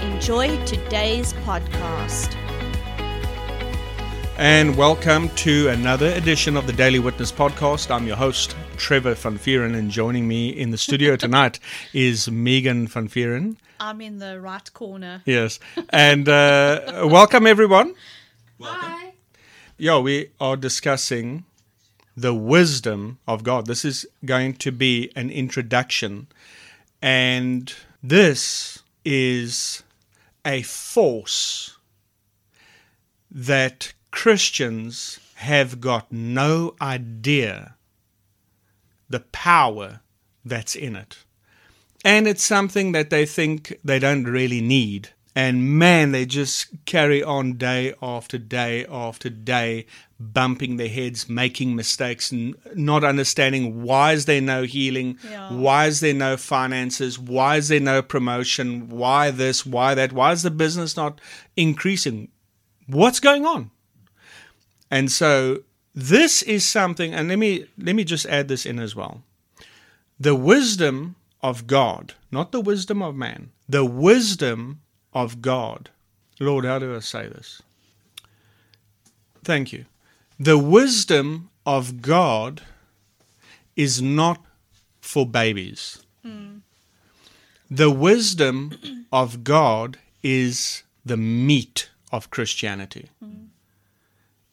enjoy today's podcast. And welcome to another edition of the Daily Witness podcast. I'm your host, Trevor Van Vieren, and joining me in the studio tonight is Megan Van Vieren. I'm in the right corner. Yes. And uh, welcome, everyone. Hi. Yeah, we are discussing the wisdom of God. This is going to be an introduction. And this is a force that Christians have got no idea the power that's in it. And it's something that they think they don't really need. And man, they just carry on day after day after day, bumping their heads, making mistakes, and not understanding why is there no healing, Yeah. why is there no finances, why is there no promotion, why this, why that, why is the business not increasing? What's going on? And so this is something, and let me let me just add this in as well. The wisdom of God, not the wisdom of man, the wisdom of God. Lord, how do I say this? Thank you. The wisdom of God is not for babies. The wisdom of God is the meat of Christianity.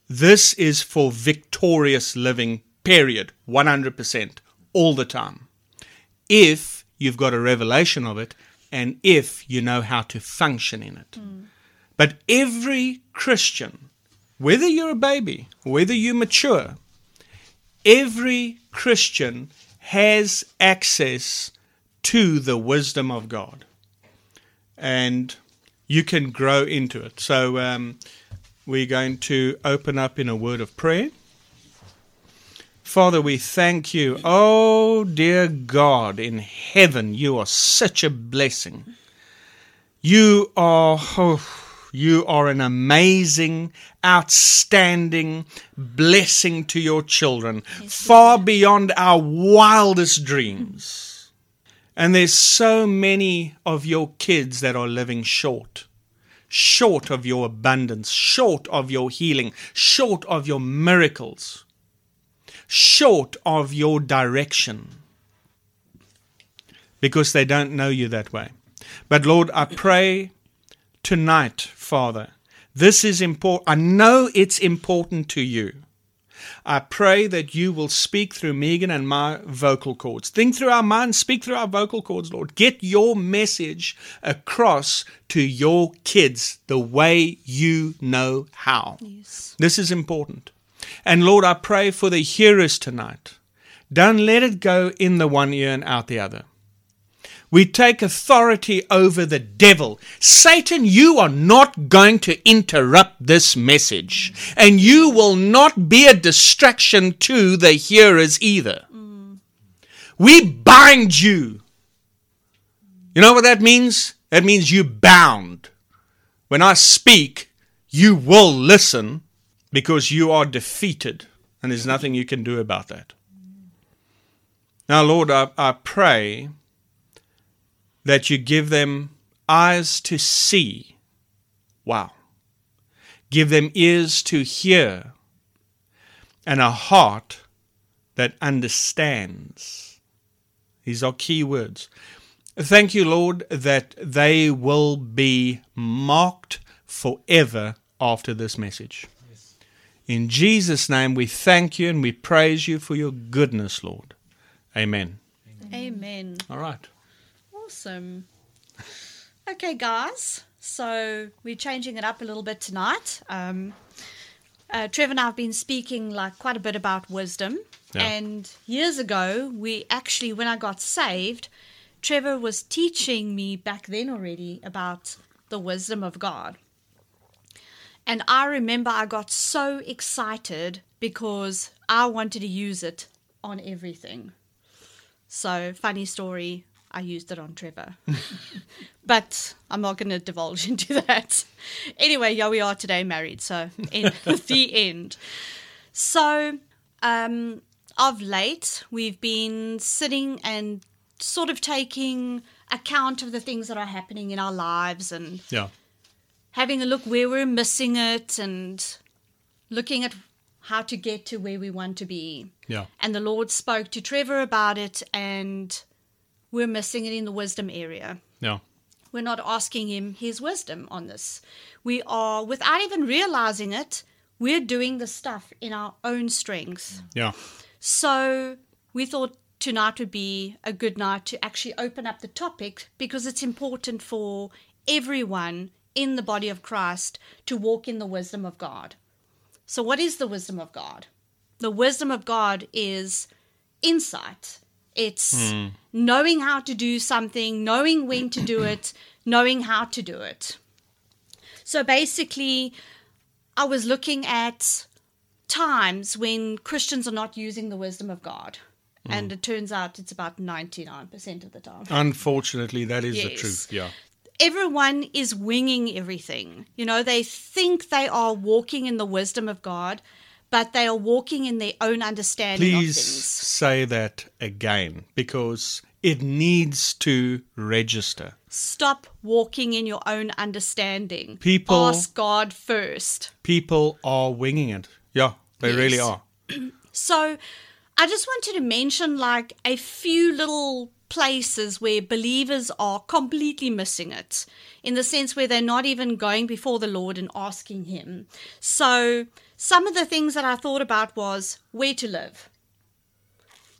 This is for victorious living, period, 100%, all the time. If you've got a revelation of it and if you know how to function in it. But every Christian, whether you're a baby, whether you mature, every Christian has access to the wisdom of God. And you can grow into it. So um, we're going to open up in a word of prayer. Father, we thank you. Oh, dear God in heaven, you are such a blessing. You are. oh, you are an amazing, outstanding blessing to your children, far beyond our wildest dreams. And there's so many of your kids that are living short. Short of your abundance, short of your healing, short of your miracles, short of your direction, because they don't know you that way. But Lord, I pray tonight, Father, this is important. I know it's important to you. I pray that you will speak through Megan and my vocal cords. Think through our minds, speak through our vocal cords, Lord. Get your message across to your kids the way you know how. Yes. This is important. And Lord, I pray for the hearers tonight. Don't let it go in the one ear and out the other. We take authority over the devil. Satan, you are not going to interrupt this message, and you will not be a distraction to the hearers either. We bind you. You know what that means? That means you bound. When I speak, you will listen because you are defeated, and there's nothing you can do about that. Now, Lord, I, I pray that you give them eyes to see. Wow. Give them ears to hear and a heart that understands. These are key words. Thank you, Lord, that they will be marked forever after this message. In Jesus' name, we thank you and we praise you for your goodness, Lord. Amen. Amen. All right. Awesome. Okay, guys. So we're changing it up a little bit tonight. Um, uh, Trevor and I have been speaking like quite a bit about wisdom, Yeah. and years ago, we actually, when I got saved, Trevor was teaching me back then already about the wisdom of God. And I remember I got so excited because I wanted to use it on everything. So, funny story, I used it on Trevor. but I'm not going to divulge into that. Anyway, yeah, we are today married. So, in the end. So, um, of late, we've been sitting and sort of taking account of the things that are happening in our lives and Yeah. having a look where we're missing it and looking at how to get to where we want to be. Yeah. And the Lord spoke to Trevor about it, and we're missing it in the wisdom area. Yeah. We're not asking him his wisdom on this. We are, without even realizing it, we're doing the stuff in our own strength. Yeah. So we thought tonight would be a good night to actually open up the topic because it's important for everyone in the body of Christ to walk in the wisdom of God. So, what is the wisdom of God? The wisdom of God is insight. It's hmm. knowing how to do something, knowing when to do it, knowing how to do it. So basically, I was looking at times when Christians are not using the wisdom of God. Hmm. And it turns out it's about 99% of the time. Unfortunately, that is the truth. Yeah. Everyone is winging everything. You know, they think they are walking in the wisdom of God, but they are walking in their own understanding Please of things. say that again because it needs to register. Stop walking in your own understanding. People- Ask God first. People are winging it. Yeah, they Yes. really are. So I just wanted to mention like a few little places where believers are completely missing it in the sense where they're not even going before the Lord and asking Him. So some of the things that I thought about was where to live.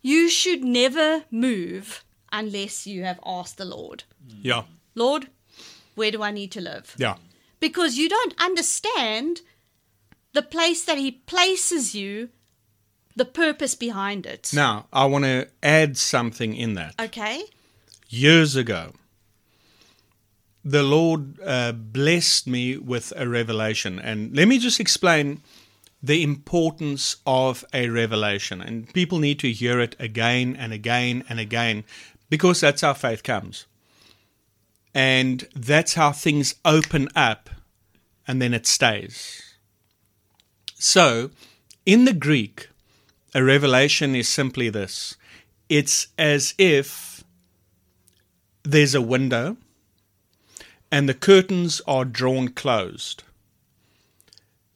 You should never move unless you have asked the Lord, Yeah. Lord, where do I need to live? Yeah. because you don't understand the place that he places you, the purpose behind it. Now, I want to add something in that. Okay? years ago, the Lord uh, blessed me with a revelation. And let me just explain the importance of a revelation. And people need to hear it again and again and again because that's how faith comes. And that's how things open up and then it stays. So, in the Greek, a revelation is simply this it's as if there's a window and the curtains are drawn closed.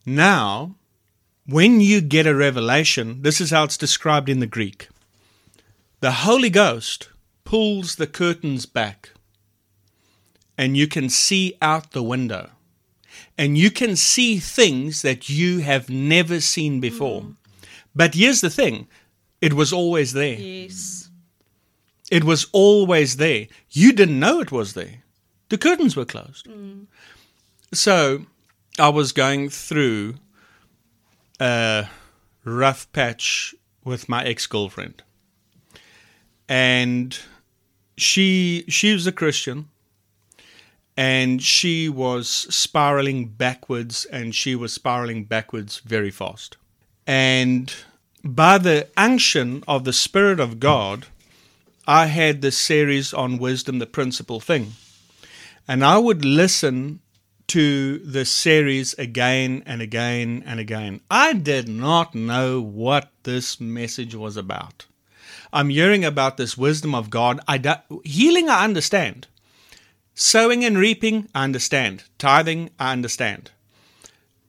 Now, when you get a revelation, this is how it's described in the Greek. The Holy Ghost pulls the curtains back, and you can see out the window. And you can see things that you have never seen before. Mm. But here's the thing it was always there. Yes. It was always there. You didn't know it was there. The curtains were closed. Mm. So I was going through a rough patch with my ex girlfriend. And she she was a Christian and she was spiraling backwards and she was spiraling backwards very fast. And by the unction of the Spirit of God, I had this series on wisdom, the principal thing. And I would listen to the series again and again and again. I did not know what this message was about. I'm hearing about this wisdom of God. I do, healing, I understand. Sowing and reaping, I understand. Tithing, I understand.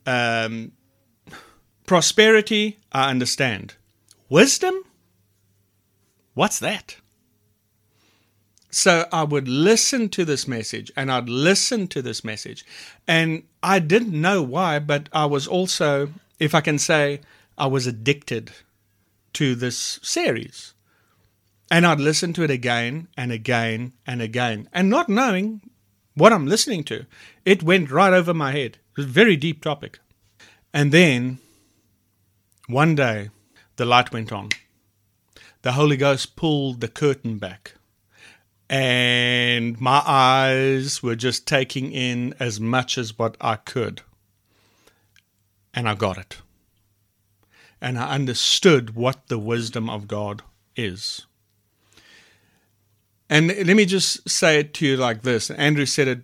Um, prosperity, I understand. Wisdom? What's that? So I would listen to this message and I'd listen to this message. And I didn't know why, but I was also, if I can say, I was addicted to this series. And I'd listen to it again and again and again. And not knowing what I'm listening to, it went right over my head. It was a very deep topic. And then one day, the light went on. The Holy Ghost pulled the curtain back and my eyes were just taking in as much as what I could. and I got it. And I understood what the wisdom of God is. And let me just say it to you like this. Andrew said it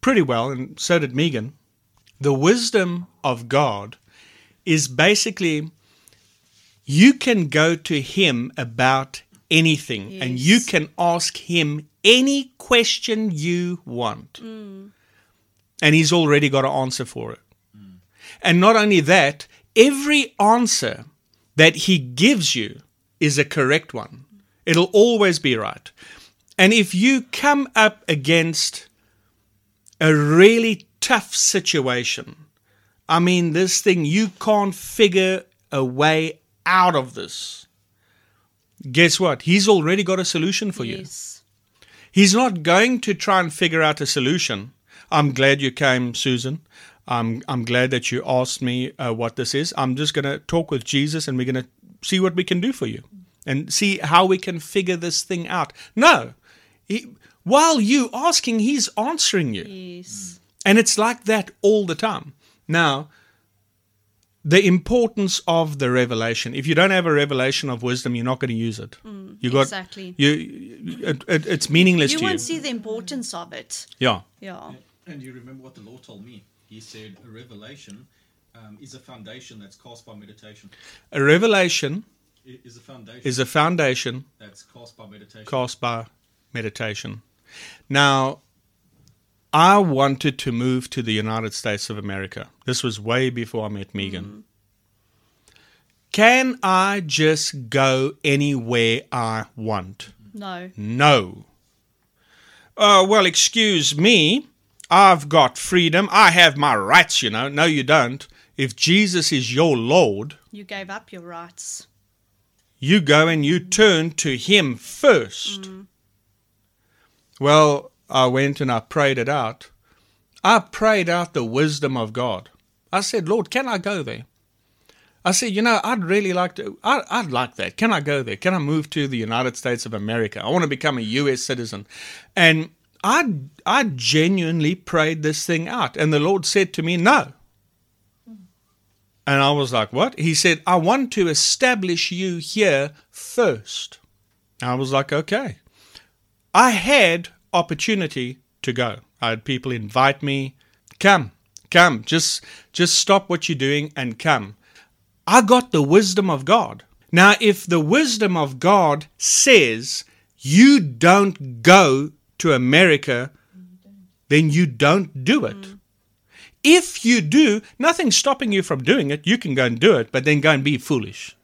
pretty well, and so did Megan. The wisdom of God is basically you can go to Him about anything and you can ask Him any question you want. And He's already got an answer for it. And not only that, every answer that He gives you is a correct one. It'll always be right. And if you come up against a really tough situation, I mean, this thing, you can't figure a way out of this. Guess what? He's already got a solution for you. He's not going to try and figure out a solution. I'm glad you came, Susan. I'm I'm glad that you asked me uh, what this is. I'm just going to talk with Jesus, and we're going to see what we can do for you, and see how we can figure this thing out. No, he, while you asking, he's answering you, Yes. and it's like that all the time. Now, the importance of the revelation. If you don't have a revelation of wisdom, you're not going to use it. you got exactly. You, you- it, it, it's meaningless You to you. won't see the importance of it. yeah. Yeah. And you remember what the Lord told me? He said a revelation um, is a foundation that's cast by meditation. A revelation Is a foundation is a foundation that's cast by meditation. cast by meditation. Now, I wanted to move to the United States of America. This was way before I met Megan. Mm. Can I just go anywhere I want? No. No. Oh, well, excuse me. I've got freedom. I have my rights, you know. No, you don't. If Jesus is your Lord, You gave up your rights. you go and you turn to Him first. Mm. Well, I went and I prayed it out. I prayed out the wisdom of God. I said, Lord, can I go there? I said, you know, I'd really like to, I, I'd like that. Can I go there? Can I move to the United States of America? I want to become a U.S. citizen. And I, I genuinely prayed this thing out. And the Lord said to me, no. And I was like, what? He said, I want to establish you here first. I was like, okay. I had opportunity to go. I had people invite me, come, come, just just stop what you're doing and come. I got the wisdom of God. Now, if the wisdom of God says you don't go to America, then you don't do it. Mm. If you do, nothing's stopping you from doing it. You can go and do it, but then go and be foolish.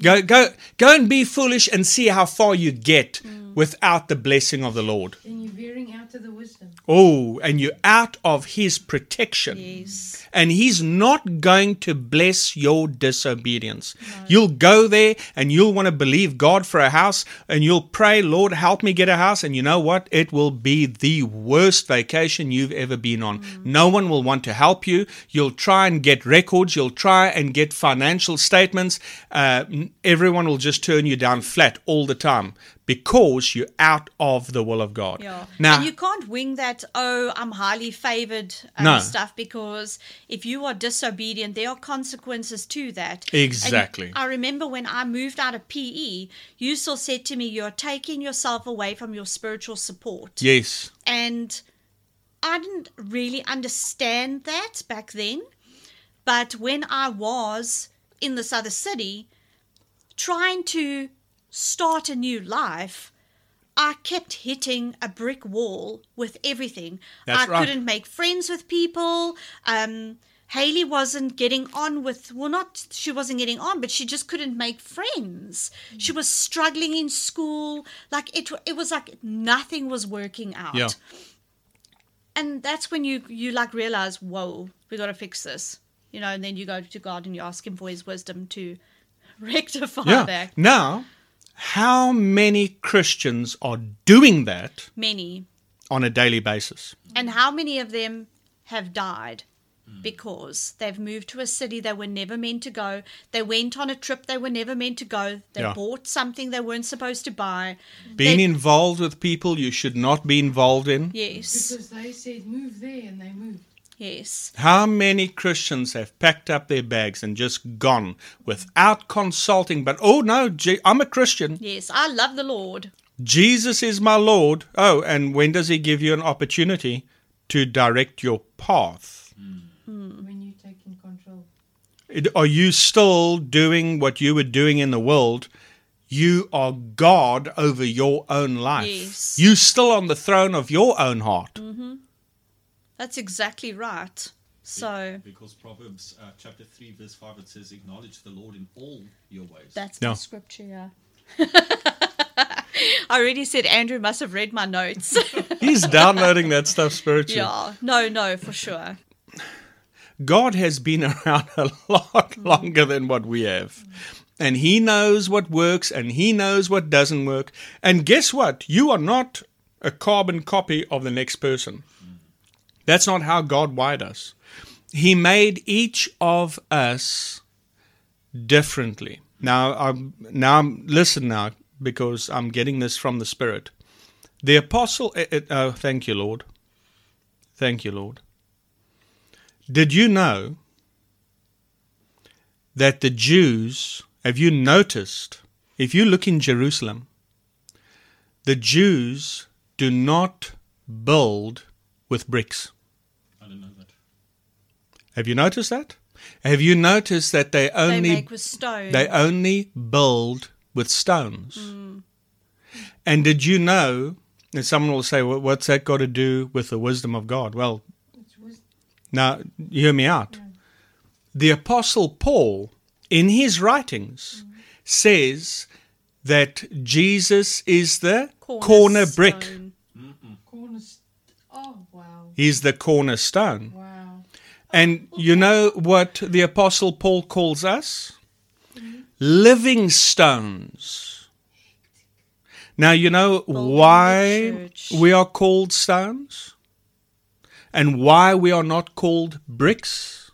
Go, go, go and be foolish and see how far you get mm. Without the blessing of the Lord. Then you're veering out of the wisdom. Oh, and you're out of His protection. Yes. And He's not going to bless your disobedience. You'll go there and you'll want to believe God for a house and you'll pray, Lord, help me get a house. And you know what? It will be the worst vacation you've ever been on. No one will want to help you. You'll try and get records, you'll try and get financial statements. Uh, everyone will just turn you down flat all the time because you're out of the will of God. Yeah. Now, and you can't wing that, oh, I'm highly favored um, No. stuff because if you are disobedient, there are consequences to that. And Exactly. I remember when I moved out of PE, you still said to me, You're taking yourself away from your spiritual support. yes. And I didn't really understand that back then. But when I was in this other city, trying to start a new life, I kept hitting a brick wall with everything. That's I right. couldn't make friends with people. Um, Haley wasn't getting on with, well, not she wasn't getting on, but she just couldn't make friends. She was struggling in school. Like it, it was like nothing was working out. Yeah. And that's when you you like realize, whoa, we got to fix this, you know. And then you go to God and you ask Him for His wisdom to rectify Yeah. that. Now, how many Christians are doing that Many, on a daily basis? and how many of them have died because they've moved to a city they were never meant to go. They went on a trip they were never meant to go. They Yeah. bought something they weren't supposed to buy. Being They- involved with people you should not be involved in. yes, Because they said move there and they moved. Yes. How many Christians have packed up their bags and just gone without consulting? But oh no, I'm a Christian. Yes. I love the Lord. Jesus is my Lord. Oh, and when does He give you an opportunity to direct your path? Hmm. When you taking control. Are you still doing what you were doing in the world? You are God over your own life. Yes. You still on the throne of your own heart. Mm-hmm. That's exactly right. So Because Proverbs uh, chapter 3, verse 5, it says, Acknowledge the Lord in all your ways. that's Yeah. my scripture, yeah. I already said Andrew must have read my notes. He's downloading that stuff spiritually. yeah. No, no, for sure. God has been around a lot longer than what we have. And He knows what works and He knows what doesn't work. And guess what? You are not a carbon copy of the next person. That's not how God wired us. He made each of us differently. Now, I'm, now, listen now, because I'm getting this from the Spirit. The apostle, uh, thank you, Lord. Thank you, Lord. Did you know that the Jews, have you noticed, if you look in Jerusalem, the Jews do not build with bricks? I don't know that. Have you noticed that? Have you noticed that they They only make with stone. they only build with stones? Hmm. And did you know? And someone will say, well, "What's that got to do with the wisdom of God?" Well, It's. Now, hear me out. Hmm. The Apostle Paul, in his writings, hmm. says that Jesus is the corner brick. Cornerstone. Corners. Oh, wow. He's the cornerstone. Wow. And you know what the Apostle Paul calls us? Living stones. Now, you know why we are called stones? And why we are not called bricks?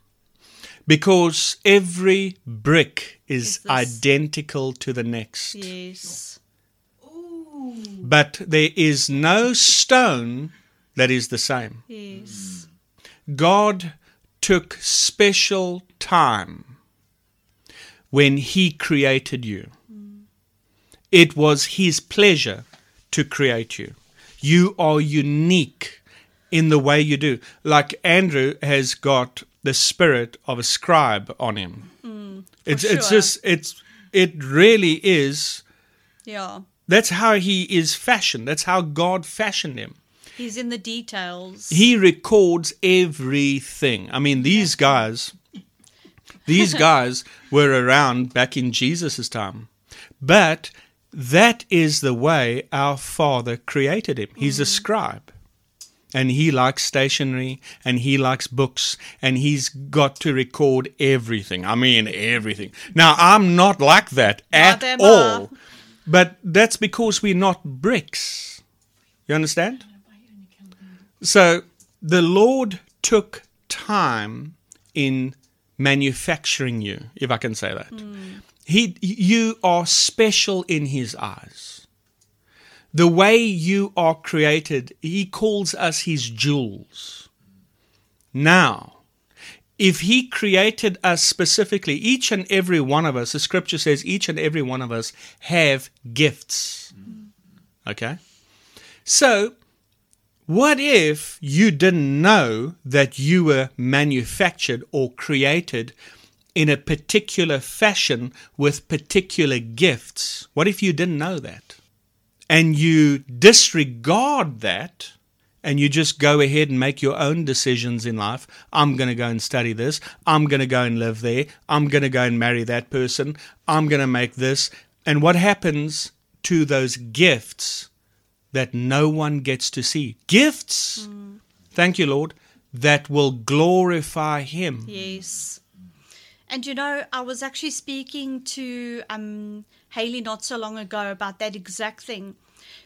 Because every brick is Is identical to the next. Yes. Ooh. But there is no stone that is the same. Yes. God took special time when He created you. It was His pleasure to create you. You are unique in the way you do. Like Andrew has got the spirit of a scribe on him. Mm, it's it's sure. just it's it really is Yeah. that's how he is fashioned. That's how God fashioned him. He's in the details. He records everything. I mean, these guys, these guys were around back in Jesus' time. But that is the way our Father created him. He's a mm. scribe. And he likes stationery and he likes books and he's got to record everything. I mean, everything. Now, I'm not like that at Neither am I. all. But that's because we're not bricks. You understand? So the Lord took time in manufacturing you, if I can say that. Hmm. He, you are special in His eyes. The way you are created, He calls us His jewels. Now, if He created us specifically, each and every one of us, the scripture says each and every one of us have gifts. Hmm. Okay? So, what if you didn't know that you were manufactured or created in a particular fashion with particular gifts? What if you didn't know that? And you disregard that and you just go ahead and make your own decisions in life. I'm going to go and study this. I'm going to go and live there. I'm going to go and marry that person. I'm going to make this. And what happens to those gifts that no one gets to see? Gifts, thank you, Lord, that will glorify Him. Yes. And you know, I was actually speaking to um, Haley not so long ago about that exact thing.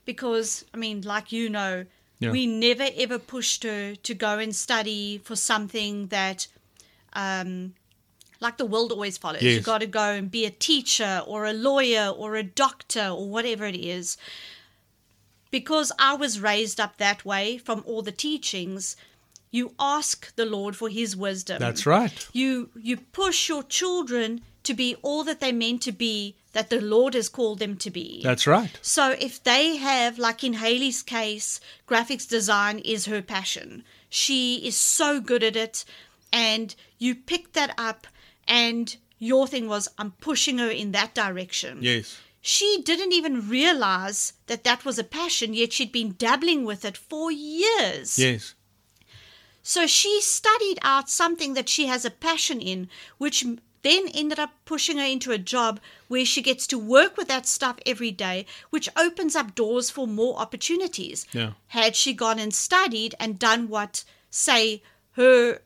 Because, I mean, like you know, Yeah. we never ever pushed her to go and study for something that, um, like the world always follows. You Yes. got to go and be a teacher or a lawyer or a doctor or whatever it is. Because I was raised up that way from all the teachings, you ask the Lord for his wisdom. That's right. You you push your children to be all that they're meant to be that the Lord has called them to be. That's right. So if they have, like in Haley's case, graphics design is her passion. She is so good at it, and you pick that up, and your thing was, I'm pushing her in that direction. Yes. She didn't even realize that that was a passion, yet she'd been dabbling with it for years. Yes. So she studied out something that she has a passion in, which then ended up pushing her into a job where she gets to work with that stuff every day, which opens up doors for more opportunities. Yeah. Had she gone and studied and done what, say, her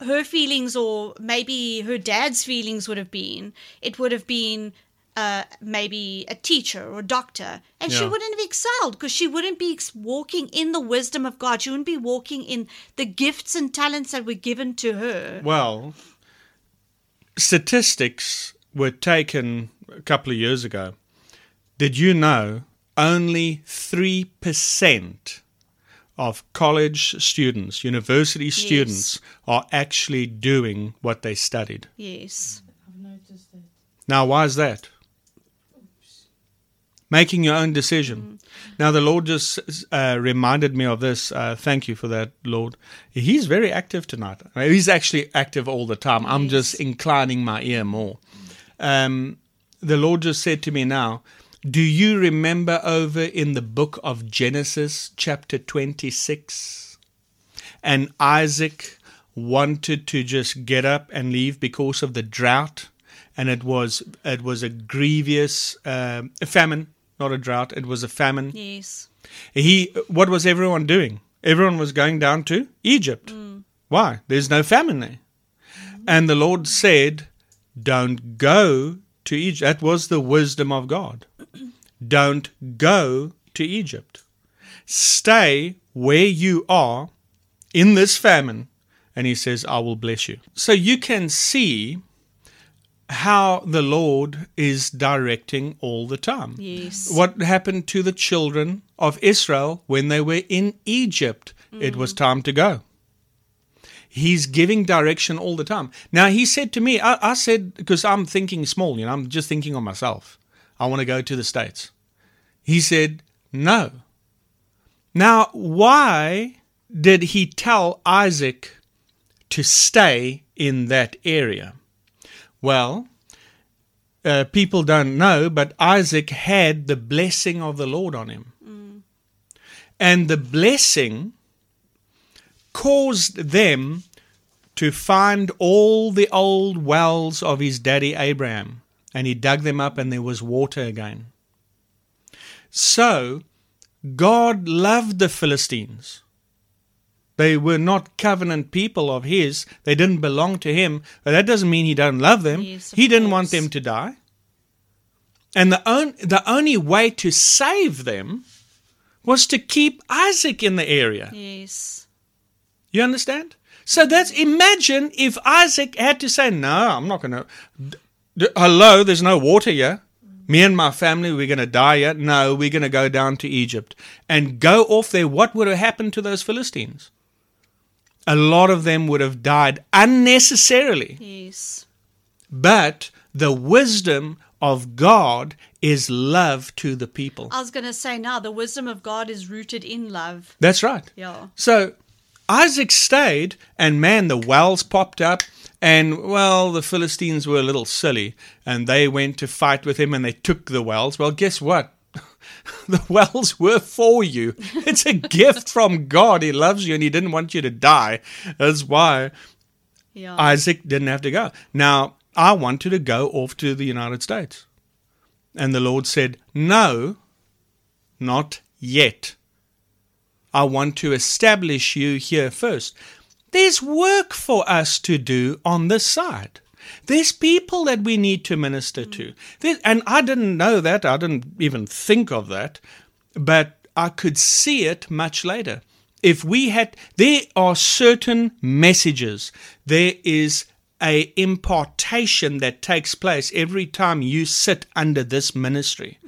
her feelings or maybe her dad's feelings would have been, it would have been uh, maybe a teacher or a doctor, and she wouldn't have excelled because she wouldn't be walking in the wisdom of God. She wouldn't be walking in the gifts and talents that were given to her. Well, statistics were taken a couple of years ago. Did you know only 3% of college students, university students, are actually doing what they studied? Yes. I've noticed that. Now, why is that? Making your own decision. Now, the Lord just uh, reminded me of this. Uh, thank you for that, Lord. He's very active tonight. He's actually active all the time. I'm just inclining my ear more. Um, the Lord just said to me now, Do you remember over in the book of Genesis, chapter 26? And Isaac wanted to just get up and leave because of the drought and it was it was a grievous um, a famine, not a drought. It was a famine. Yes. He what was everyone doing? Everyone was going down to Egypt. Mm. Why? There's no famine there. And the Lord said, "Don't go to Egypt." That was the wisdom of God. Don't go to Egypt. Stay where you are in this famine. And he says, I will bless you. So you can see how the Lord is directing all the time. Yes. What happened to the children of Israel when they were in Egypt? It was mm. time to go. He's giving direction all the time. Now, he said to me, I, I said, because I'm thinking small, you know, I'm just thinking of myself. I want to go to the States. He said, no. Now, why did he tell Isaac to stay in that area? Well, uh, people don't know, but Isaac had the blessing of the Lord on him. And the blessing caused them to find all the old wells of his daddy Abraham. And he dug them up, and there was water again. So, God loved the Philistines. They were not covenant people of his. They didn't belong to him. But that doesn't mean he don't love them. Yes, he didn't want them to die. And the, on, the only way to save them was to keep Isaac in the area. Yes. You understand? So that's imagine if Isaac had to say, "No, I'm not going to." D- hello, there's no water here. Me and my family, we're going to die here. No, we're going to go down to Egypt and go off there. What would have happened to those Philistines? A lot of them would have died unnecessarily. Yes. But the wisdom of God is love to the people. I was going to say now, the wisdom of God is rooted in love. That's right. Yeah. So Isaac stayed, and man, the wells popped up. And well, the Philistines were a little silly, and they went to fight with him and they took the wells. Well, guess what? the wells were for you. It's a gift from God. He loves you and he didn't want you to die. That's why Yeah. Isaac didn't have to go. Now, I wanted to go off to the United States. And the Lord said, No, not yet. I want to establish you here first. There's work for us to do on this side. There's people that we need to minister to. Mm. There- and I didn't know that. I didn't even think of that. But I could see it much later. If we had, there are certain messages. There is a impartation that takes place every time you sit under this ministry.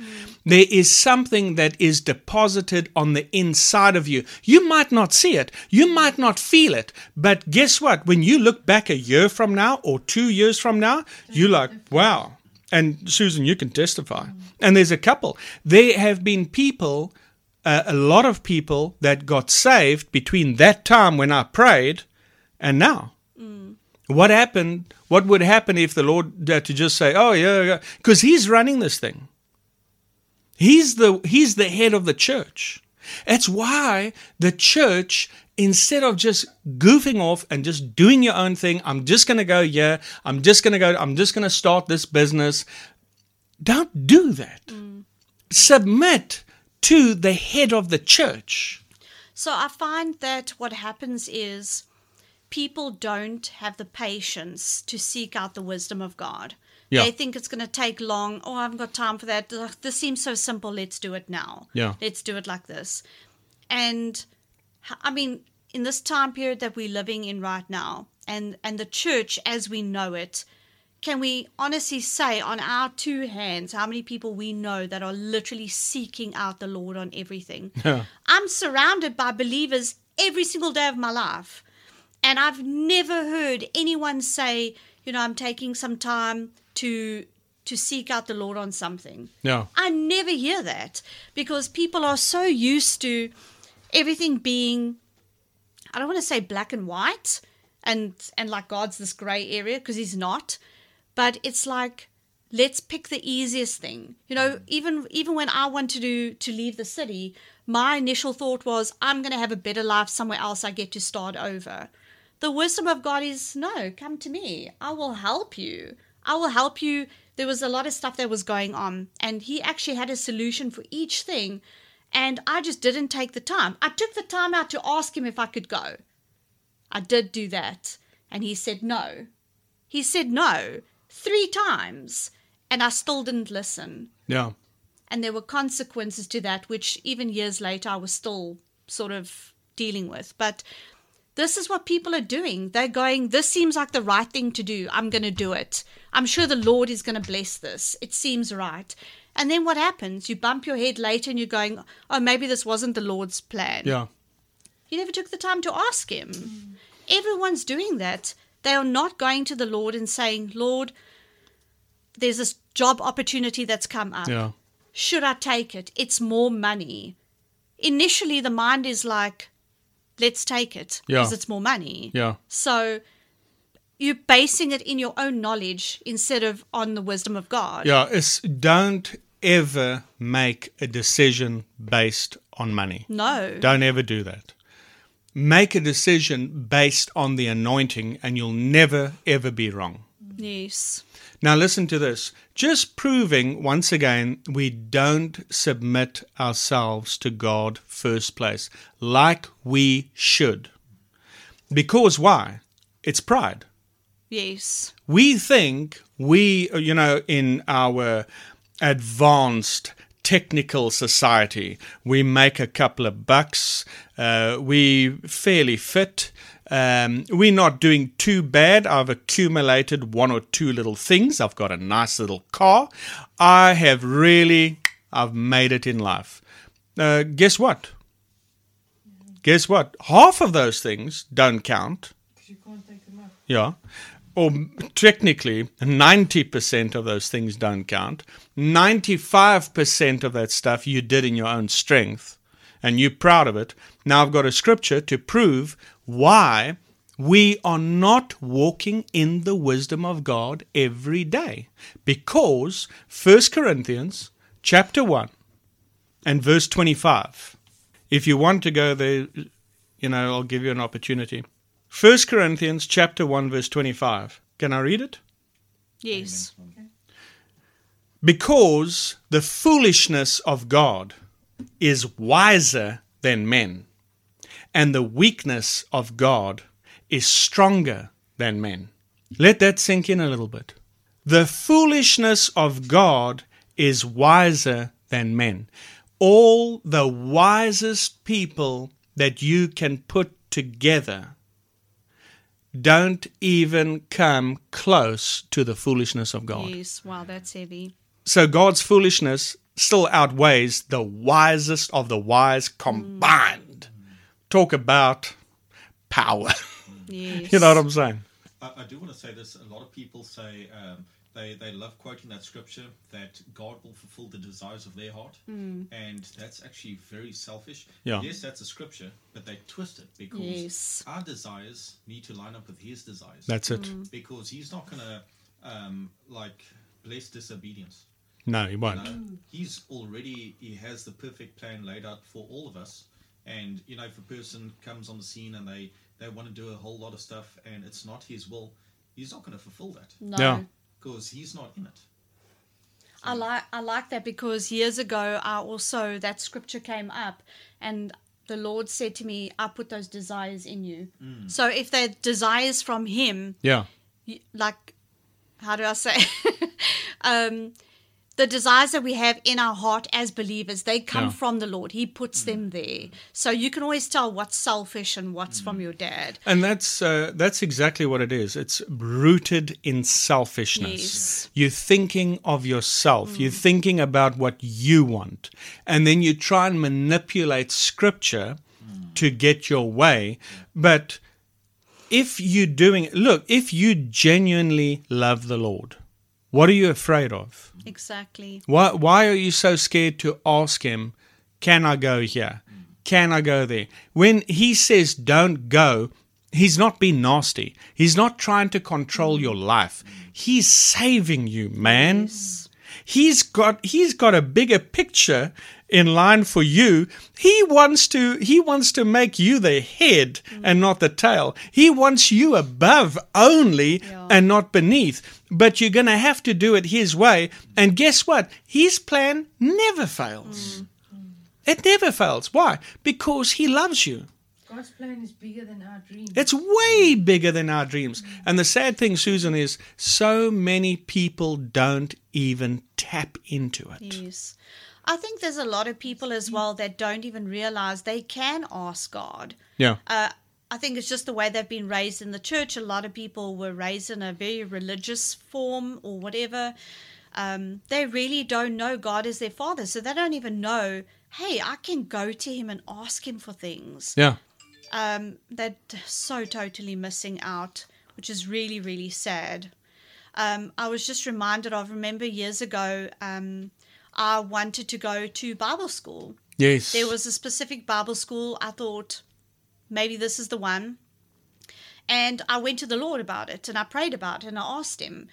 There is something that is deposited on the inside of you. You might not see it, you might not feel it, but guess what? When you look back a year from now or two years from now, you're like, wow. And Susan, you can testify. And there's a couple. There have been people, uh, a lot of people that got saved between that time when I prayed and now. What happened? What would happen if the Lord had to just say, "Oh yeah," because He's running this thing. He's the He's the head of the church. That's why the church, instead of just goofing off and just doing your own thing, I'm just going to go yeah, I'm just going to go. I'm just going to start this business. Don't do that. Mm. Submit to the head of the church. So I find that what happens is people don't have the patience to seek out the wisdom of God. Yeah. They think it's going to take long. Oh, I haven't got time for that. Ugh, This seems so simple. Let's do it now. Yeah. Let's do it like this. And I mean, in this time period that we're living in right now, and and the church as we know it, can we honestly say on our two hands how many people we know that are literally seeking out the Lord on everything? Yeah. I'm surrounded by believers every single day of my life. And I've never heard anyone say, you know, I'm taking some time to to seek out the Lord on something. Yeah. I never hear that because people are so used to everything being I don't want to say black and white and and like God's this gray area because he's not, but it's like let's pick the easiest thing. You know, even even when I wanted to to leave the city, my initial thought was I'm going to have a better life somewhere else I get to start over. The wisdom of God is no, come to me. I will help you. I will help you. There was a lot of stuff that was going on, and he actually had a solution for each thing. And I just didn't take the time. I took the time out to ask him if I could go. I did do that. And he said no. He said no three times. And I still didn't listen. Yeah. And there were consequences to that, which even years later I was still sort of dealing with. But this is what people are doing. They're going, this seems like the right thing to do. I'm going to do it. I'm sure the Lord is going to bless this. It seems right. And then what happens? You bump your head later and you're going, oh, maybe this wasn't the Lord's plan. Yeah. You never took the time to ask Him. Everyone's doing that. They are not going to the Lord and saying, Lord, there's this job opportunity that's come up. Yeah. Should I take it? It's more money. Initially, the mind is like, let's take it Yeah. because it's more money. Yeah. So you're basing it in your own knowledge instead of on the wisdom of God. Yeah. It's, don't ever make a decision based on money. No. Don't ever do that. Make a decision based on the anointing, and you'll never, ever be wrong. Yes. Now, listen to this. Just proving once again we don't submit ourselves to God first place like we should. Because why? It's pride. Yes. We think we, you know, in our advanced technical society, we make a couple of bucks, uh, we fairly fit. Um, we're not doing too bad. I've accumulated one or two little things. I've got a nice little car. I have really, I've made it in life. Uh, guess what? Guess what? Half of those things don't count. Because you can't take them up. Yeah. Or technically, 90% of those things don't count. 95% of that stuff you did in your own strength and you're proud of it. Now I've got a scripture to prove why we are not walking in the wisdom of God every day. Because 1 Corinthians chapter 1 and verse 25. If you want to go there, you know, I'll give you an opportunity. 1 Corinthians chapter 1 verse 25. Can I read it? Yes. Because the foolishness of God is wiser than men, and the weakness of God is stronger than men. Let that sink in a little bit. The foolishness of God is wiser than men. All the wisest people that you can put together don't even come close to the foolishness of God. Yes. Wow, that's heavy. So God's foolishness still outweighs the wisest of the wise combined. Talk about power. Yes. you know what I'm saying? I, I do want to say this. A lot of people say um, they, they love quoting that scripture that God will fulfill the desires of their heart. And that's actually very selfish. Yeah. Yes, that's a scripture, but they twist it because Yes. our desires need to line up with His desires. That's it. because He's not going to um, like bless disobedience. No, he won't. know, he's already he has the perfect plan laid out for all of us. And you know, if a person comes on the scene and they they want to do a whole lot of stuff and it's not his will, he's not going to fulfill that No. Because he's not in it. I like I like that because years ago I also that scripture came up and the Lord said to me, I put those desires in you. So if they're desires from him, Yeah. you- like how do I say um the desires that we have in our heart as believers, they come Yeah. from the Lord. He puts them there. So you can always tell what's selfish and what's from your dad. And that's uh, that's exactly what it is. It's rooted in selfishness. Yes. You're thinking of yourself. You're thinking about what you want, and then you try and manipulate Scripture to get your way. But if you're doing, look, if you genuinely love the Lord, what are you afraid of? Exactly. Why, why are you so scared to ask him, Can I go here? Can I go there? When he says don't go, he's not being nasty. He's not trying to control your life. He's saving you, man. He's got he's got a bigger picture in line for you. He wants to he wants to make you the head and not the tail. He wants you above only Yeah. and not beneath. But you're going to have to do it his way. And guess what? His plan never fails. Mm. Mm. It never fails. Why? Because he loves you. God's plan is bigger than our dreams. It's way bigger than our dreams. And the sad thing, Susan, is so many people don't even tap into it. Yes. I think there's a lot of people as well that don't even realize they can ask God. Yeah. Uh, I think it's just the way they've been raised in the church. A lot of people were raised in a very religious form or whatever. Um, they really don't know God as their father. So they don't even know, hey, I can go to him and ask him for things. Yeah. Um, they're so totally missing out, which is really, really sad. Um, I was just reminded of, remember years ago, um, I wanted to go to Bible school. Yes. There was a specific Bible school. I thought maybe this is the one. And I went to the Lord about it and I prayed about it and I asked him,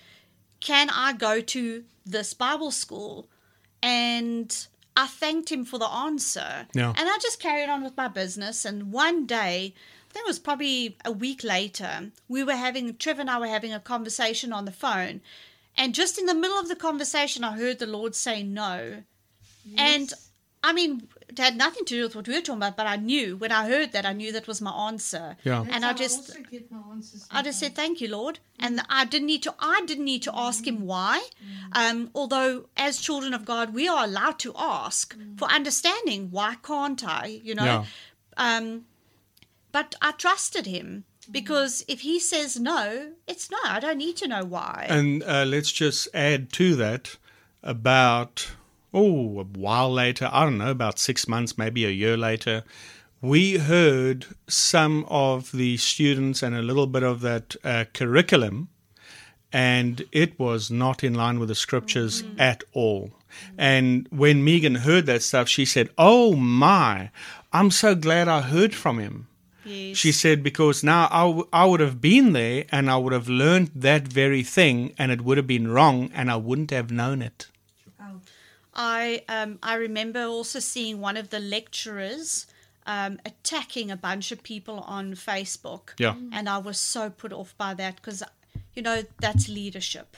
Can I go to this Bible school? And I thanked him for the answer. Yeah. And I just carried on with my business. And one day, I think it was probably a week later, we were having, Trevor and I were having a conversation on the phone. And just in the middle of the conversation, I heard the Lord say no. And I mean, it had nothing to do with what we were talking about, but I knew when I heard that, I knew that was my answer. Yeah. That's and how I just, also get my I just said thank you, Lord, and I didn't need to. I didn't need to ask Him why. Um, although, as children of God, we are allowed to ask for understanding. Why can't I? You know. Yeah. Um, but I trusted Him because if He says no, it's no. I don't need to know why. And uh, let's just add to that about, oh, a while later, I don't know, about six months, maybe a year later, we heard some of the students and a little bit of that uh, curriculum, and it was not in line with the scriptures at all. And when Megan heard that stuff, she said, Oh my, I'm so glad I heard from him. Yes. She said, because now I, w- I would have been there and I would have learned that very thing and it would have been wrong and I wouldn't have known it. Ouch. I um, I remember also seeing one of the lecturers um, attacking a bunch of people on Facebook. Yeah. And I was so put off by that because, you know, that's leadership.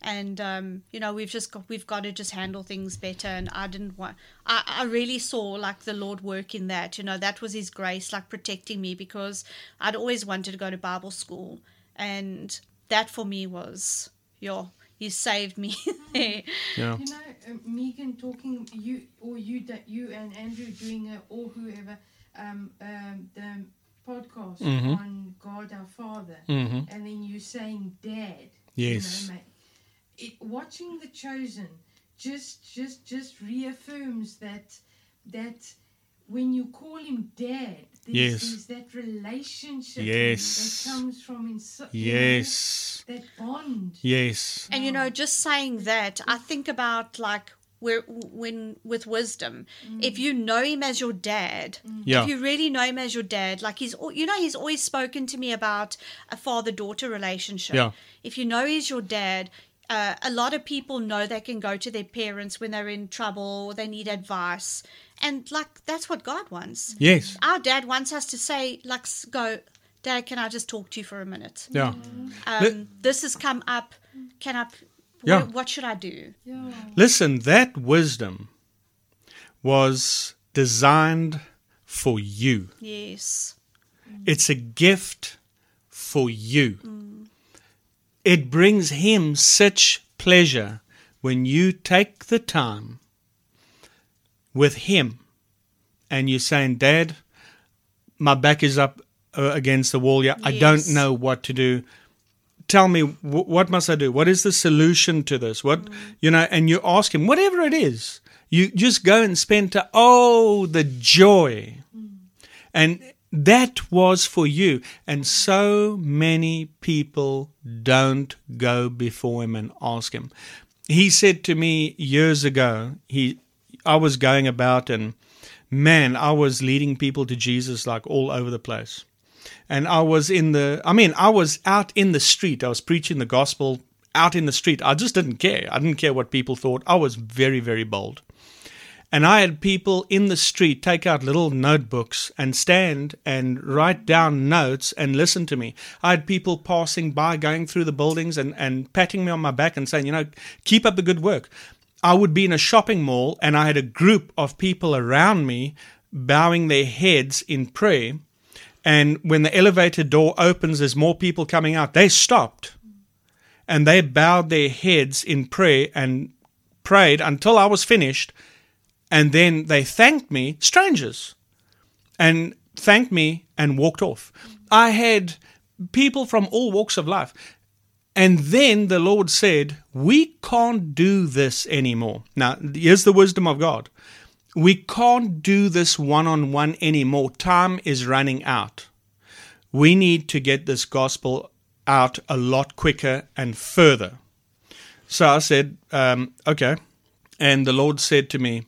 And um, you know we've just got we've got to just handle things better. And I didn't want. I, I really saw like the Lord work in that. You know that was His grace, like protecting me because I'd always wanted to go to Bible school, and that for me was, yeah, He saved me there. Yeah. You know, uh, Megan talking you or you that you and Andrew doing it or whoever um, um, the podcast Mhm. on God our Father, Mhm. and then you saying Dad. Yes. You know, mate, it, watching The Chosen just just just reaffirms that that when you call him Dad, there's, Yes. there's that relationship Yes. that comes from inside. you know, Yes. that bond. Yes. And you know, just saying that, I think about like where when with wisdom, mm. if you know him as your dad, mm. Yeah. if you really know him as your dad, like he's you know he's always spoken to me about a father daughter relationship. Yeah. If you know he's your dad. Uh, a lot of people know they can go to their parents when they're in trouble or they need advice. And, like, that's what God wants. Yes. Our dad wants us to say, like, s- go, Dad, can I just talk to you for a minute? Yeah. um, this has come up. Can I? Yeah. What, what should I do? Yeah. Listen, that wisdom was designed for you. Yes. It's a gift for you. It brings him such pleasure when you take the time with him and you're saying, Dad, my back is up uh, against the wall. Yeah, I don't know what to do. Tell me, wh- what must I do? What is the solution to this? What, you know, and you ask him, whatever it is, you just go and spend time. Oh, the joy. And that was for you. And so many people don't go before him and ask him. He said to me years ago, he I was going about and man, I was leading people to Jesus like all over the place. And I was in the I mean, I was out in the street. I was preaching the gospel out in the street. I just didn't care. I didn't care what people thought. I was very, very bold. And I had people in the street take out little notebooks and stand and write down notes and listen to me. I had people passing by, going through the buildings and, and patting me on my back and saying, you know, keep up the good work. I would be in a shopping mall and I had a group of people around me bowing their heads in prayer. And when the elevator door opens, there's more people coming out. They stopped and they bowed their heads in prayer and prayed until I was finished and then they thanked me, strangers, and thanked me and walked off. I had people from all walks of life. And then the Lord said, We can't do this anymore. Now, here's the wisdom of God. We can't do this one on one anymore. Time is running out. We need to get this gospel out a lot quicker and further. So I said, um, Okay. And the Lord said to me,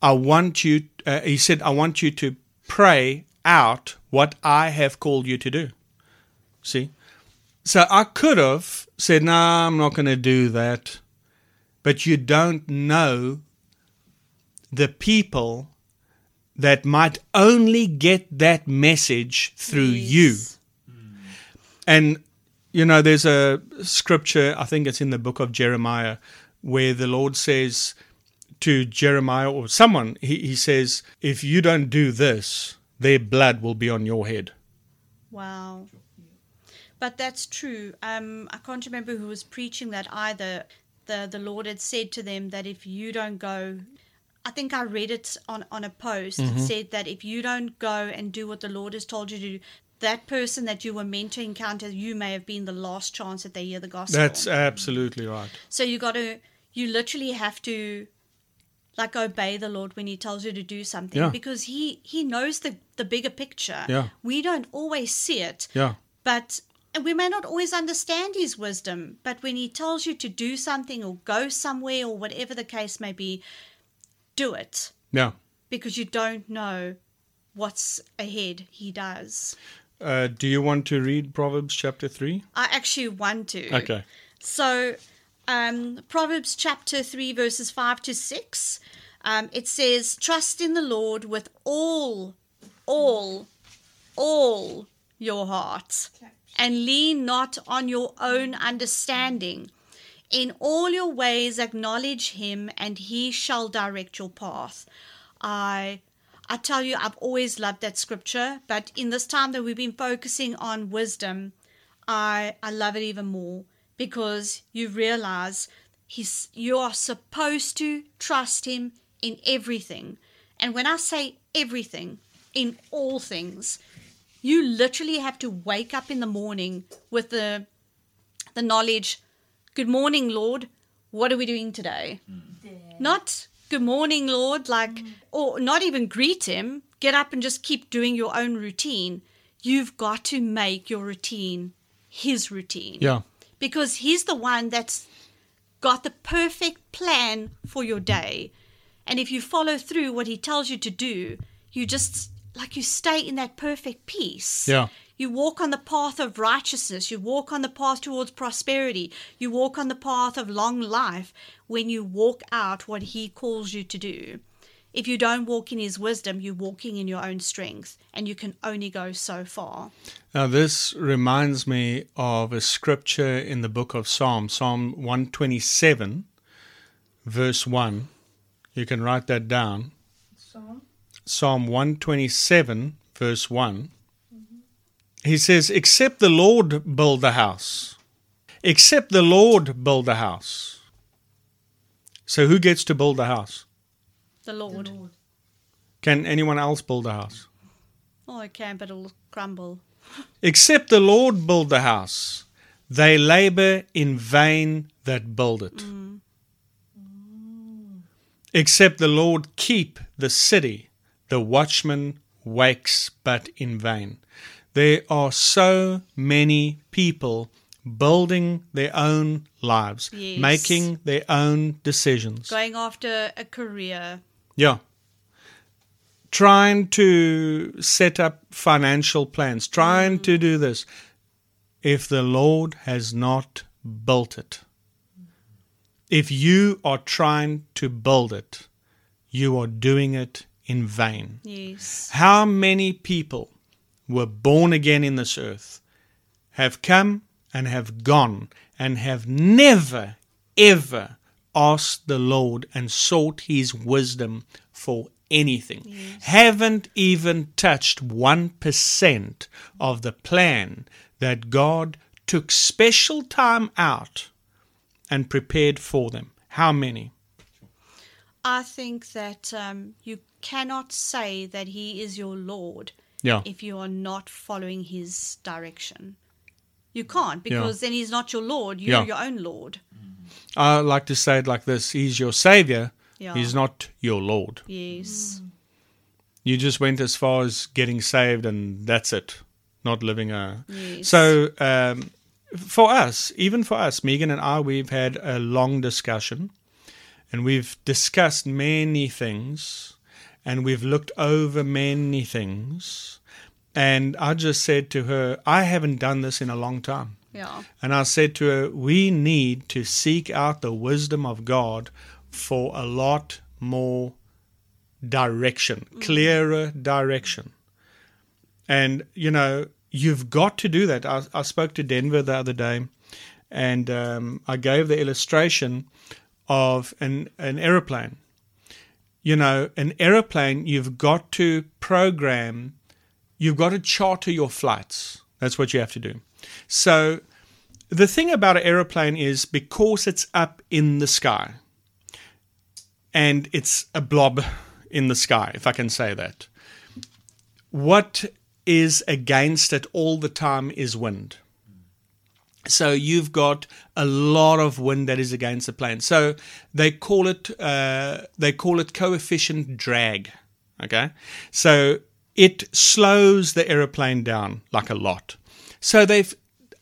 I want you, uh, he said, I want you to pray out what I have called you to do. See? So I could have said, No, I'm not going to do that. But you don't know the people that might only get that message through you. Yes. And, you know, there's a scripture, I think it's in the book of Jeremiah, where the Lord says to Jeremiah or someone, he, he says, If you don't do this, their blood will be on your head. Wow. But that's true. Um, I can't remember who was preaching that either. The the Lord had said to them that if you don't go, I think I read it on on a post. It said that if you don't go and do what the Lord has told you to do, that person that you were meant to encounter, you may have been the last chance that they hear the gospel. That's absolutely right. So you got to, you literally have to, like, obey the Lord when He tells you to do something Yeah. because He He knows the the bigger picture. Yeah. We don't always see it, Yeah. but and we may not always understand His wisdom. But when He tells you to do something or go somewhere or whatever the case may be, do it Yeah. because you don't know what's ahead. He does. Uh, do you want to read Proverbs chapter 3? I actually want to. Okay. So, um, Proverbs chapter 3, verses 5 to 6, um, it says, Trust in the Lord with all, all, all your heart, and lean not on your own understanding. In all your ways acknowledge him, and he shall direct your path. I I tell you, I've always loved that scripture, but in this time that we've been focusing on wisdom, I I love it even more because you realize he's you are supposed to trust him in everything. And when I say everything, in all things, You literally have to wake up in the morning with the the knowledge, good morning, Lord. What are we doing today? Mm. Not good morning, Lord, like mm. or not even greet him. Get up and just keep doing your own routine. You've got to make your routine his routine Yeah. Because he's the one that's got the perfect plan for your day. And if you follow through what he tells you to do, you just like you stay in that perfect peace. Yeah. You walk on the path of righteousness. You walk on the path towards prosperity. You walk on the path of long life when you walk out what he calls you to do. If you don't walk in his wisdom, you're walking in your own strength, and you can only go so far. Now, this reminds me of a scripture in the book of Psalm, Psalm 127, verse 1. You can write that down. Psalm. Psalm 127, verse 1. He says, Except the Lord build the house. Except the Lord build the house. So, who gets to build the house? The The Lord. Lord. Can anyone else build a house? Oh, it can, but it'll crumble. Except the Lord build the house, they labor in vain that build it. Mm. Except the Lord keep the city, the watchman wakes but in vain. There are so many people building their own lives, Yes. making their own decisions. Going after a career. Yeah. Trying to set up financial plans, trying to do this. If the Lord has not built it, if you are trying to build it, you are doing it in vain. Yes. How many people were born again in this earth, have come and have gone, and have never, ever asked the Lord and sought His wisdom for anything? Haven't even touched 1% of the plan that God took special time out and prepared for them. How many? I think that um, you cannot say that He is your Lord Yeah. if you are not following His direction. You can't because then He's not your Lord. You're Yeah. your own Lord. I like to say it like this He's your Savior, Yeah. He's not your Lord. Yes. You just went as far as getting saved, and that's it. Not living a. Yes. So, um, for us, even for us, Megan and I, we've had a long discussion, and we've discussed many things, and we've looked over many things. And I just said to her, I haven't done this in a long time. Yeah. And I said to her, we need to seek out the wisdom of God for a lot more direction, clearer direction. And, you know, you've got to do that. I, I spoke to Denver the other day and um, I gave the illustration of an, an aeroplane. You know, an aeroplane, you've got to program, you've got to charter your flights. That's what you have to do. So, the thing about an aeroplane is because it's up in the sky and it's a blob in the sky, if I can say that, what is against it all the time is wind. So you've got a lot of wind that is against the plane. So they call it uh, they call it coefficient drag. Okay, so it slows the aeroplane down like a lot. So they've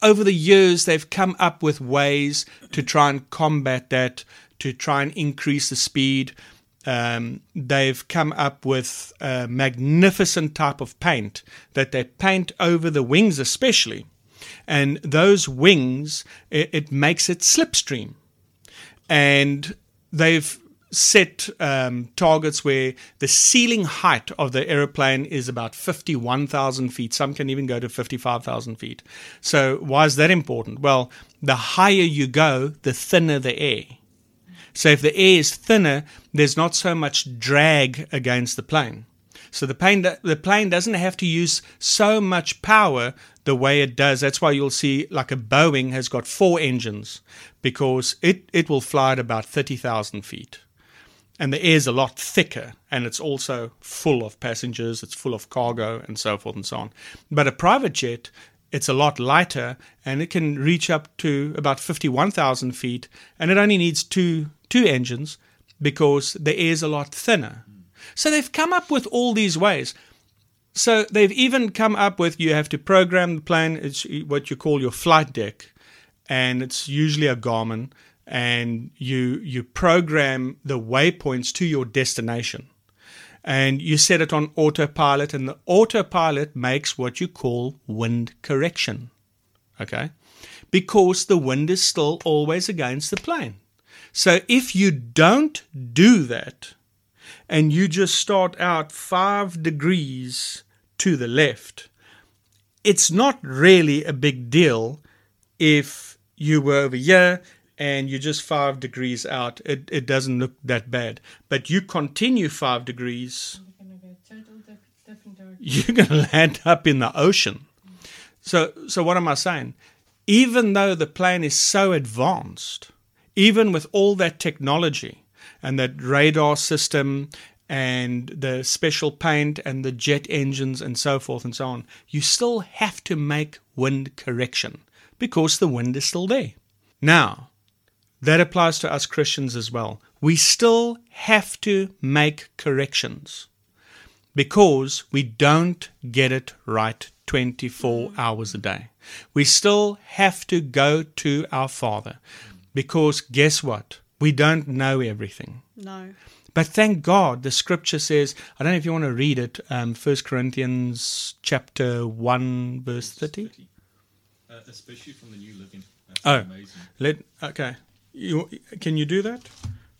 over the years they've come up with ways to try and combat that, to try and increase the speed. Um, they've come up with a magnificent type of paint that they paint over the wings, especially. And those wings, it, it makes it slipstream. And they've set um, targets where the ceiling height of the aeroplane is about 51,000 feet. Some can even go to 55,000 feet. So, why is that important? Well, the higher you go, the thinner the air. So, if the air is thinner, there's not so much drag against the plane. So the plane, the plane doesn't have to use so much power the way it does. That's why you'll see like a Boeing has got four engines because it, it will fly at about 30,000 feet. And the air is a lot thicker, and it's also full of passengers, it's full of cargo, and so forth and so on. But a private jet, it's a lot lighter, and it can reach up to about 51,000 feet, and it only needs two, two engines because the air is a lot thinner. So they've come up with all these ways. So they've even come up with you have to program the plane. It's what you call your flight deck, and it's usually a Garmin, and you you program the waypoints to your destination, and you set it on autopilot, and the autopilot makes what you call wind correction. Okay, because the wind is still always against the plane. So if you don't do that, and you just start out five degrees to the left, it's not really a big deal if you were over here and you're just five degrees out. It, it doesn't look that bad. But you continue five degrees, We're gonna diff- you're going to land up in the ocean. So, so what am I saying? Even though the plane is so advanced, even with all that technology and that radar system and the special paint and the jet engines and so forth and so on, you still have to make wind correction because the wind is still there. Now, that applies to us Christians as well. We still have to make corrections because we don't get it right 24 hours a day. We still have to go to our Father because guess what? We don't know everything. No. But thank God, the scripture says, I don't know if you want to read it, um, 1 Corinthians chapter 1, verse 30. Uh, especially from the New Living. That's Oh. amazing. Let okay. You can you do that?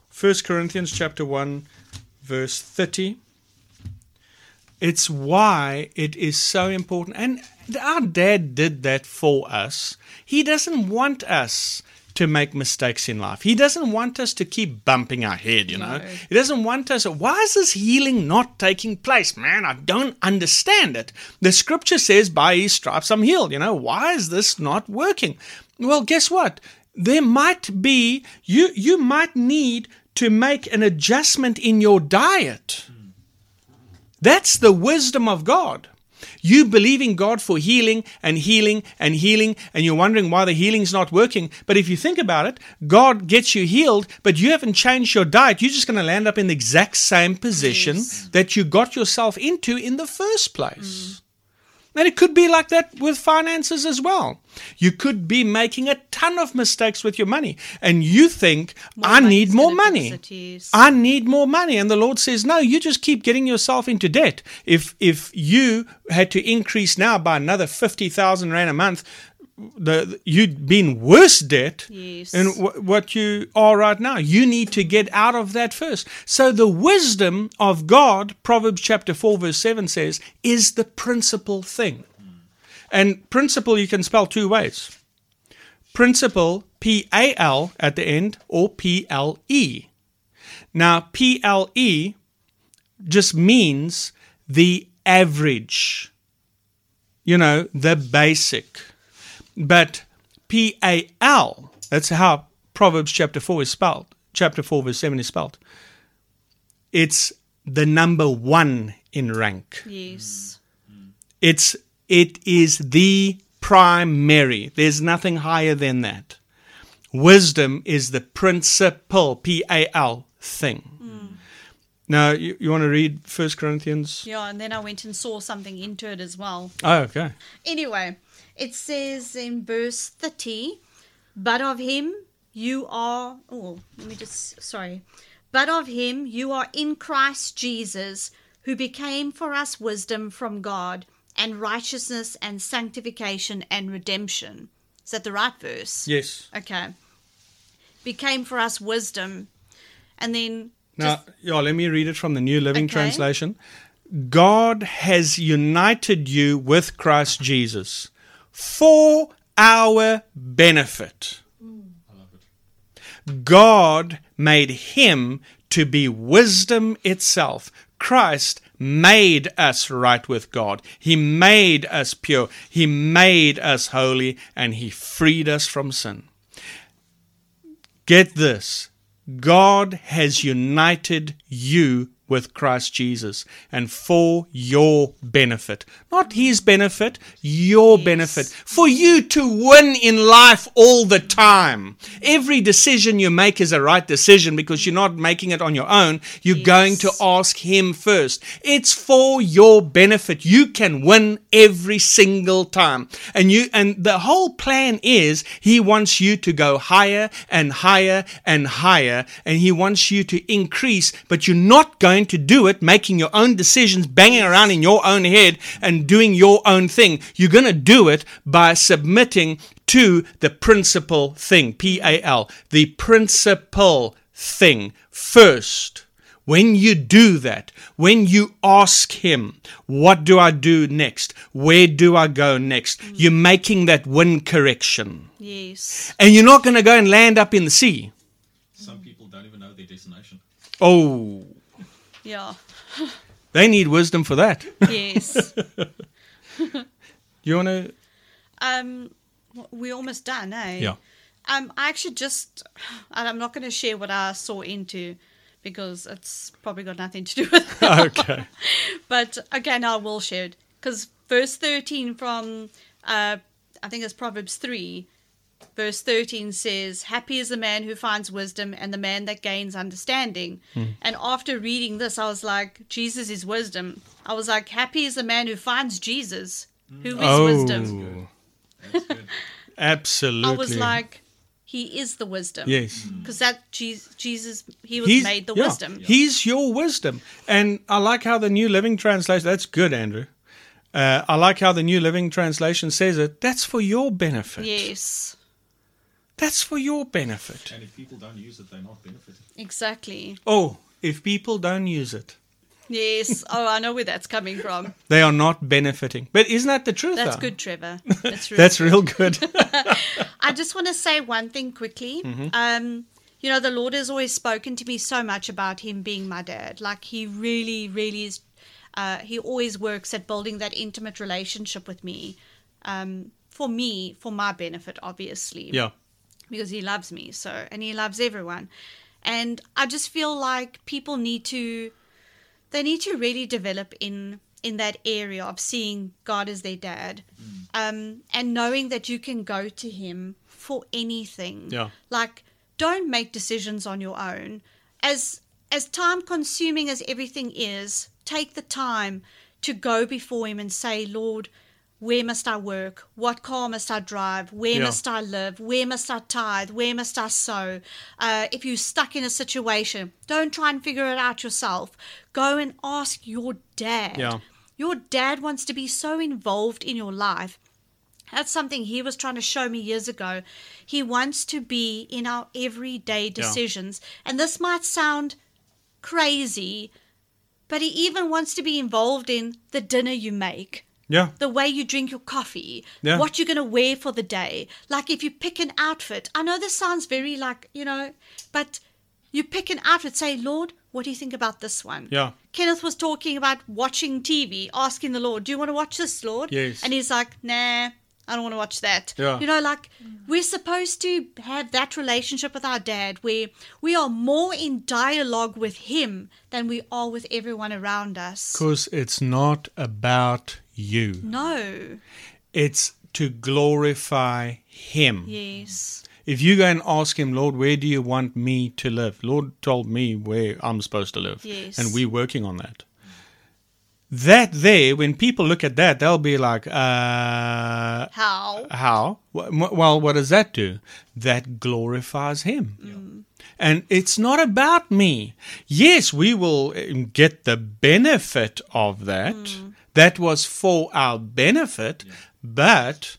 First Corinthians chapter 1 verse 30. It's why it is so important and our dad did that for us. He doesn't want us to make mistakes in life. He doesn't want us to keep bumping our head, you know. No. He doesn't want us why is this healing not taking place? Man, I don't understand it. The scripture says by his stripes I'm healed, you know. Why is this not working? Well, guess what? There might be you you might need to make an adjustment in your diet. That's the wisdom of God. You believing God for healing and healing and healing, and you're wondering why the healing's not working. But if you think about it, God gets you healed, but you haven't changed your diet. You're just going to land up in the exact same position Yes. that you got yourself into in the first place. Mm. And it could be like that with finances as well. You could be making a ton of mistakes with your money, and you think, More I need more money. I need more money. And the Lord says, No, you just keep getting yourself into debt. If if you had to increase now by another fifty thousand rand a month, the you'd be in worse debt Yes. than wh- what you are right now. You need to get out of that first. So the wisdom of God, Proverbs chapter four verse seven says, is the principal thing. And principle you can spell two ways. Principle, P A L at the end, or P L E. Now, P L E just means the average, you know, the basic. But P A L, that's how Proverbs chapter 4 is spelled, chapter 4, verse 7 is spelled. It's the number one in rank. yes. It's it is the primary. There's nothing higher than that. Wisdom is the principal, P A L thing. Hmm. Now you, you want to read First Corinthians? Yeah, and then I went and saw something into it as well. Oh, okay. Anyway, it says in verse 30, but of him you are, oh, let me just, sorry. But of him you are in Christ Jesus, who became for us wisdom from God, and righteousness and sanctification and redemption. Is that the right verse? Yes. Okay. Became for us wisdom. And then, Now, just, yeah, let me read it from the New Living Okay. Translation. God has united you with Christ Jesus for our benefit. God made him to be wisdom itself. Christ made us right with God. He made us pure. He made us holy and he freed us from sin. Get this. God has united you with Christ Jesus and for your benefit. Not his benefit, your Yes. benefit. For you to win in life all the time. Every decision you make is a right decision because you're not making it on your own. You're going to ask him first. It's for your benefit. You can win every single time. And you and the whole plan is he wants you to go higher and higher and higher and he wants you to increase, but you're not going to do it making your own decisions, banging around in your own head and doing your own thing. You're going to do it by submitting to the principal thing, P A L, the principal thing first. When you do that, when you ask Him, What do I do next? Where do I go next? Mm. You're making that wind correction. Yes. And you're not going to go and land up in the sea. Some people don't even know their destination. Oh, Yeah. they need wisdom for that. Yes. Do you want to? um, we're almost done, eh? Yeah. Um, I actually just, and I'm not going to share what I saw into because it's probably got nothing to do with it. Okay. But again, I will share it because verse 13 from, uh, I think it's Proverbs 3, verse 13 says, Happy is the man who finds wisdom and the man that gains understanding. Hmm. And after reading this, I was like, Jesus is wisdom. I was like, Happy is the man who finds Jesus, hmm. who is oh, wisdom. That's good. absolutely. I was like, He is the wisdom. yes. Hmm. Because that Jesus, Jesus, He was He's made the yeah, wisdom. He's your wisdom, and I like how the New Living Translation. That's good, Andrew. Uh, I like how the New Living Translation says it. That's for your benefit. Yes, That's for your benefit. And if people don't use it, they're not benefiting. exactly. Oh, if people don't use it, Yes. Oh, I know where that's coming from. they are not benefiting. But isn't that the truth? That's though? good, Trevor. That's really That's good. real good. I just want to say one thing quickly. Mm-hmm. Um, you know, the Lord has always spoken to me so much about Him being my dad. Like He really, really is. Uh, he always works at building that intimate relationship with me. Um, for me, for my benefit, obviously. yeah. Because he loves me so and he loves everyone. And i just feel like people need to they need to really develop in in that area of seeing god as their dad um and knowing that you can go to him for anything. Yeah. like don't make decisions on your own. As as time consuming as everything is take the time to go before him and say lord where must I work? What car must I drive? Where Yeah. must I live? Where must I tithe? Where must I sow? Uh, if you're stuck in a situation, don't try and figure it out yourself. Go and ask your dad. Yeah. Your dad wants to be so involved in your life. That's something he was trying to show me years ago. He wants to be in our everyday decisions. And this might sound crazy, but he even wants to be involved in the dinner you make Yeah. the way you drink your coffee, Yeah. what you're going to wear for the day. Like if you pick an outfit, I know this sounds very like, you know, but you pick an outfit, say, Lord, what do you think about this one? Yeah. Kenneth was talking about watching TV, asking the Lord, do you want to watch this, Lord? Yes. And he's like, nah. I don't want to watch that. Yeah. You know, like we're supposed to have that relationship with our dad where we are more in dialogue with him than we are with everyone around us. Because it's not about you. No. It's to glorify Him. Yes. If you go and ask Him, Lord, where do you want me to live? Lord told me where I'm supposed to live. Yes. And we're working on that. That there, when people look at that, they'll be like, uh, How? how? Well, what does that do? That glorifies Him. And it's not about me. Yes, we will um, get the benefit of that. That was for our benefit, but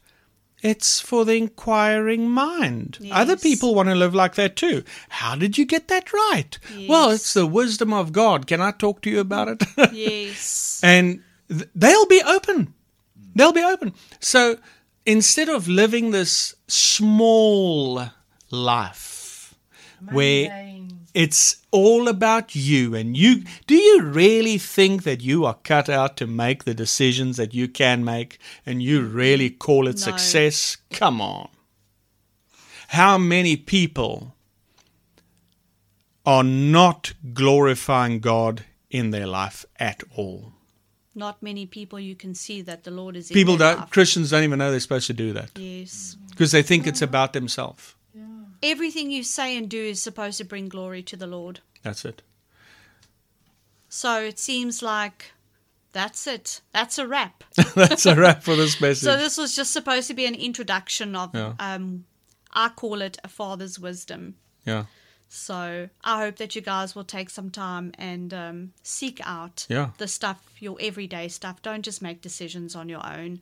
it's for the inquiring mind. Other people want to live like that too. How did you get that right? Well, it's the wisdom of God. Can I talk to you about it? Yes. and th- they'll be open. They'll be open. So instead of living this small life where. It's all about you and you do you really think that you are cut out to make the decisions that you can make and you really call it No. success? Come on. How many people are not glorifying God in their life at all. Not many people you can see that the Lord is in People don't, life. Christians don't even know they're supposed to do that Yes. because they think it's about themselves. Everything you say and do is supposed to bring glory to the Lord. That's it. So it seems like that's it. That's a wrap. That's a wrap for this message. So this was just supposed to be an introduction of Yeah. um I call it a father's wisdom. yeah, So I hope that you guys will take some time and um, seek out Yeah. the stuff, your everyday stuff. Don't just make decisions on your own.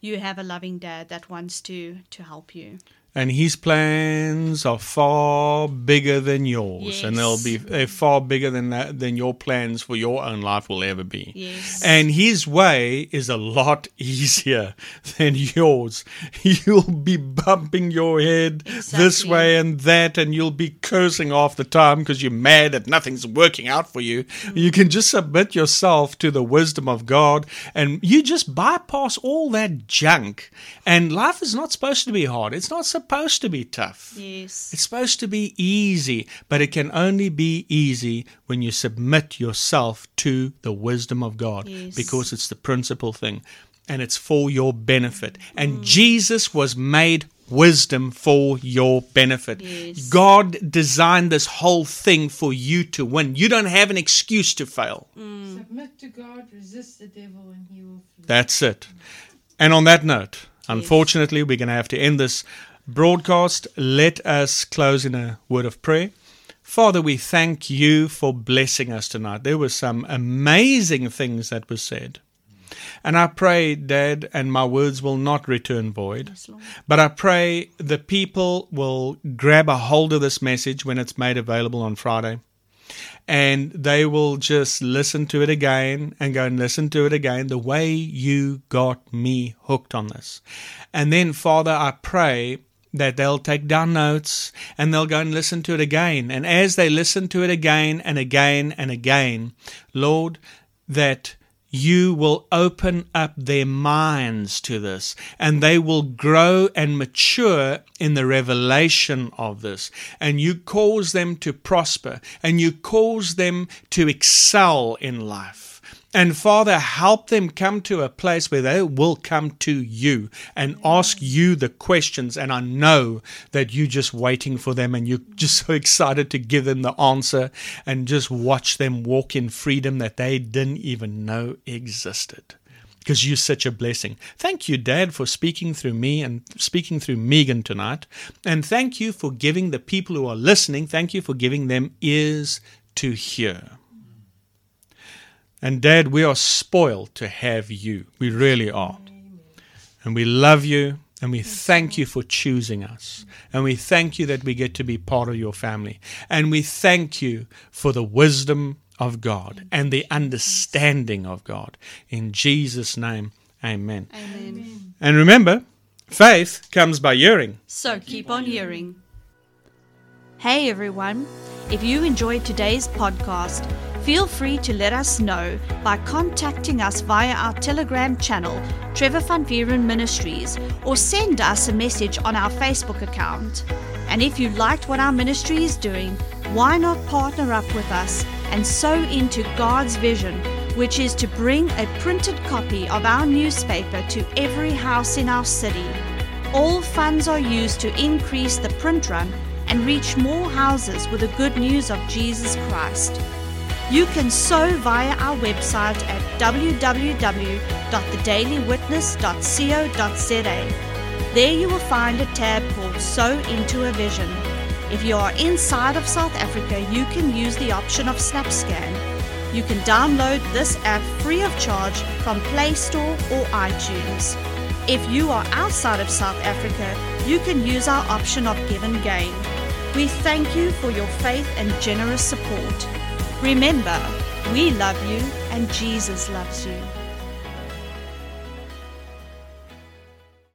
You have a loving dad that wants to to help you. And his plans are far bigger than yours, and they'll be they're far bigger than that, than your plans for your own life will ever be. Yes. And his way is a lot easier than yours. You'll be bumping your head this way and that, and you'll be cursing half the time because you're mad that nothing's working out for you. Mm. You can just submit yourself to the wisdom of God, and you just bypass all that junk. And life is not supposed to be hard. It's not supposed to be tough. yes. It's supposed to be easy, but it can only be easy when you submit yourself to the wisdom of God Yes. because it's the principal thing and it's for your benefit. Mm. And Jesus was made wisdom for your benefit. Yes. God designed this whole thing for you to win. You don't have an excuse to fail. Mm. Submit to God, resist the devil, and he will flee. That's it. And on that note, unfortunately, we're going to have to end this broadcast. Let us close in a word of prayer. Father, we thank you for blessing us tonight. There were some amazing things that were said. And I pray, Dad, and my words will not return void. Yes, But I pray the people will grab a hold of this message when it's made available on Friday. And they will just listen to it again and go and listen to it again the way you got me hooked on this. And then, Father, I pray that they'll take down notes and they'll go and listen to it again. And as they listen to it again and again and again, Lord, that you will open up their minds to this and they will grow and mature in the revelation of this. And you cause them to prosper and you cause them to excel in life. And Father, help them come to a place where they will come to you and ask you the questions. And I know that you're just waiting for them and you're just so excited to give them the answer and just watch them walk in freedom that they didn't even know existed. Because you're such a blessing. Thank you, Dad, for speaking through me and speaking through Megan tonight. And thank you for giving the people who are listening, thank you for giving them ears to hear. And Dad, we are spoiled to have you. We really are. And we love you and we thank you for choosing us. And we thank you that we get to be part of your family. And we thank you for the wisdom of God and the understanding of God. In Jesus' name, amen. Amen. And remember, faith comes by hearing. So keep on hearing. Hey everyone, if you enjoyed today's podcast, feel free to let us know by contacting us via our Telegram channel, Trevor Van Vieren Ministries, or send us a message on our Facebook account. And if you liked what our ministry is doing, why not partner up with us and sow into God's vision, which is to bring a printed copy of our newspaper to every house in our city? All funds are used to increase the print run and reach more houses with the good news of Jesus Christ. You can sow via our website at www.thedailywitness.co.za. There you will find a tab called Sow into a Vision. If you are inside of South Africa, you can use the option of SnapScan. You can download this app free of charge from Play Store or iTunes. If you are outside of South Africa, you can use our option of GivenGain. We thank you for your faith and generous support. Remember, we love you and Jesus loves you.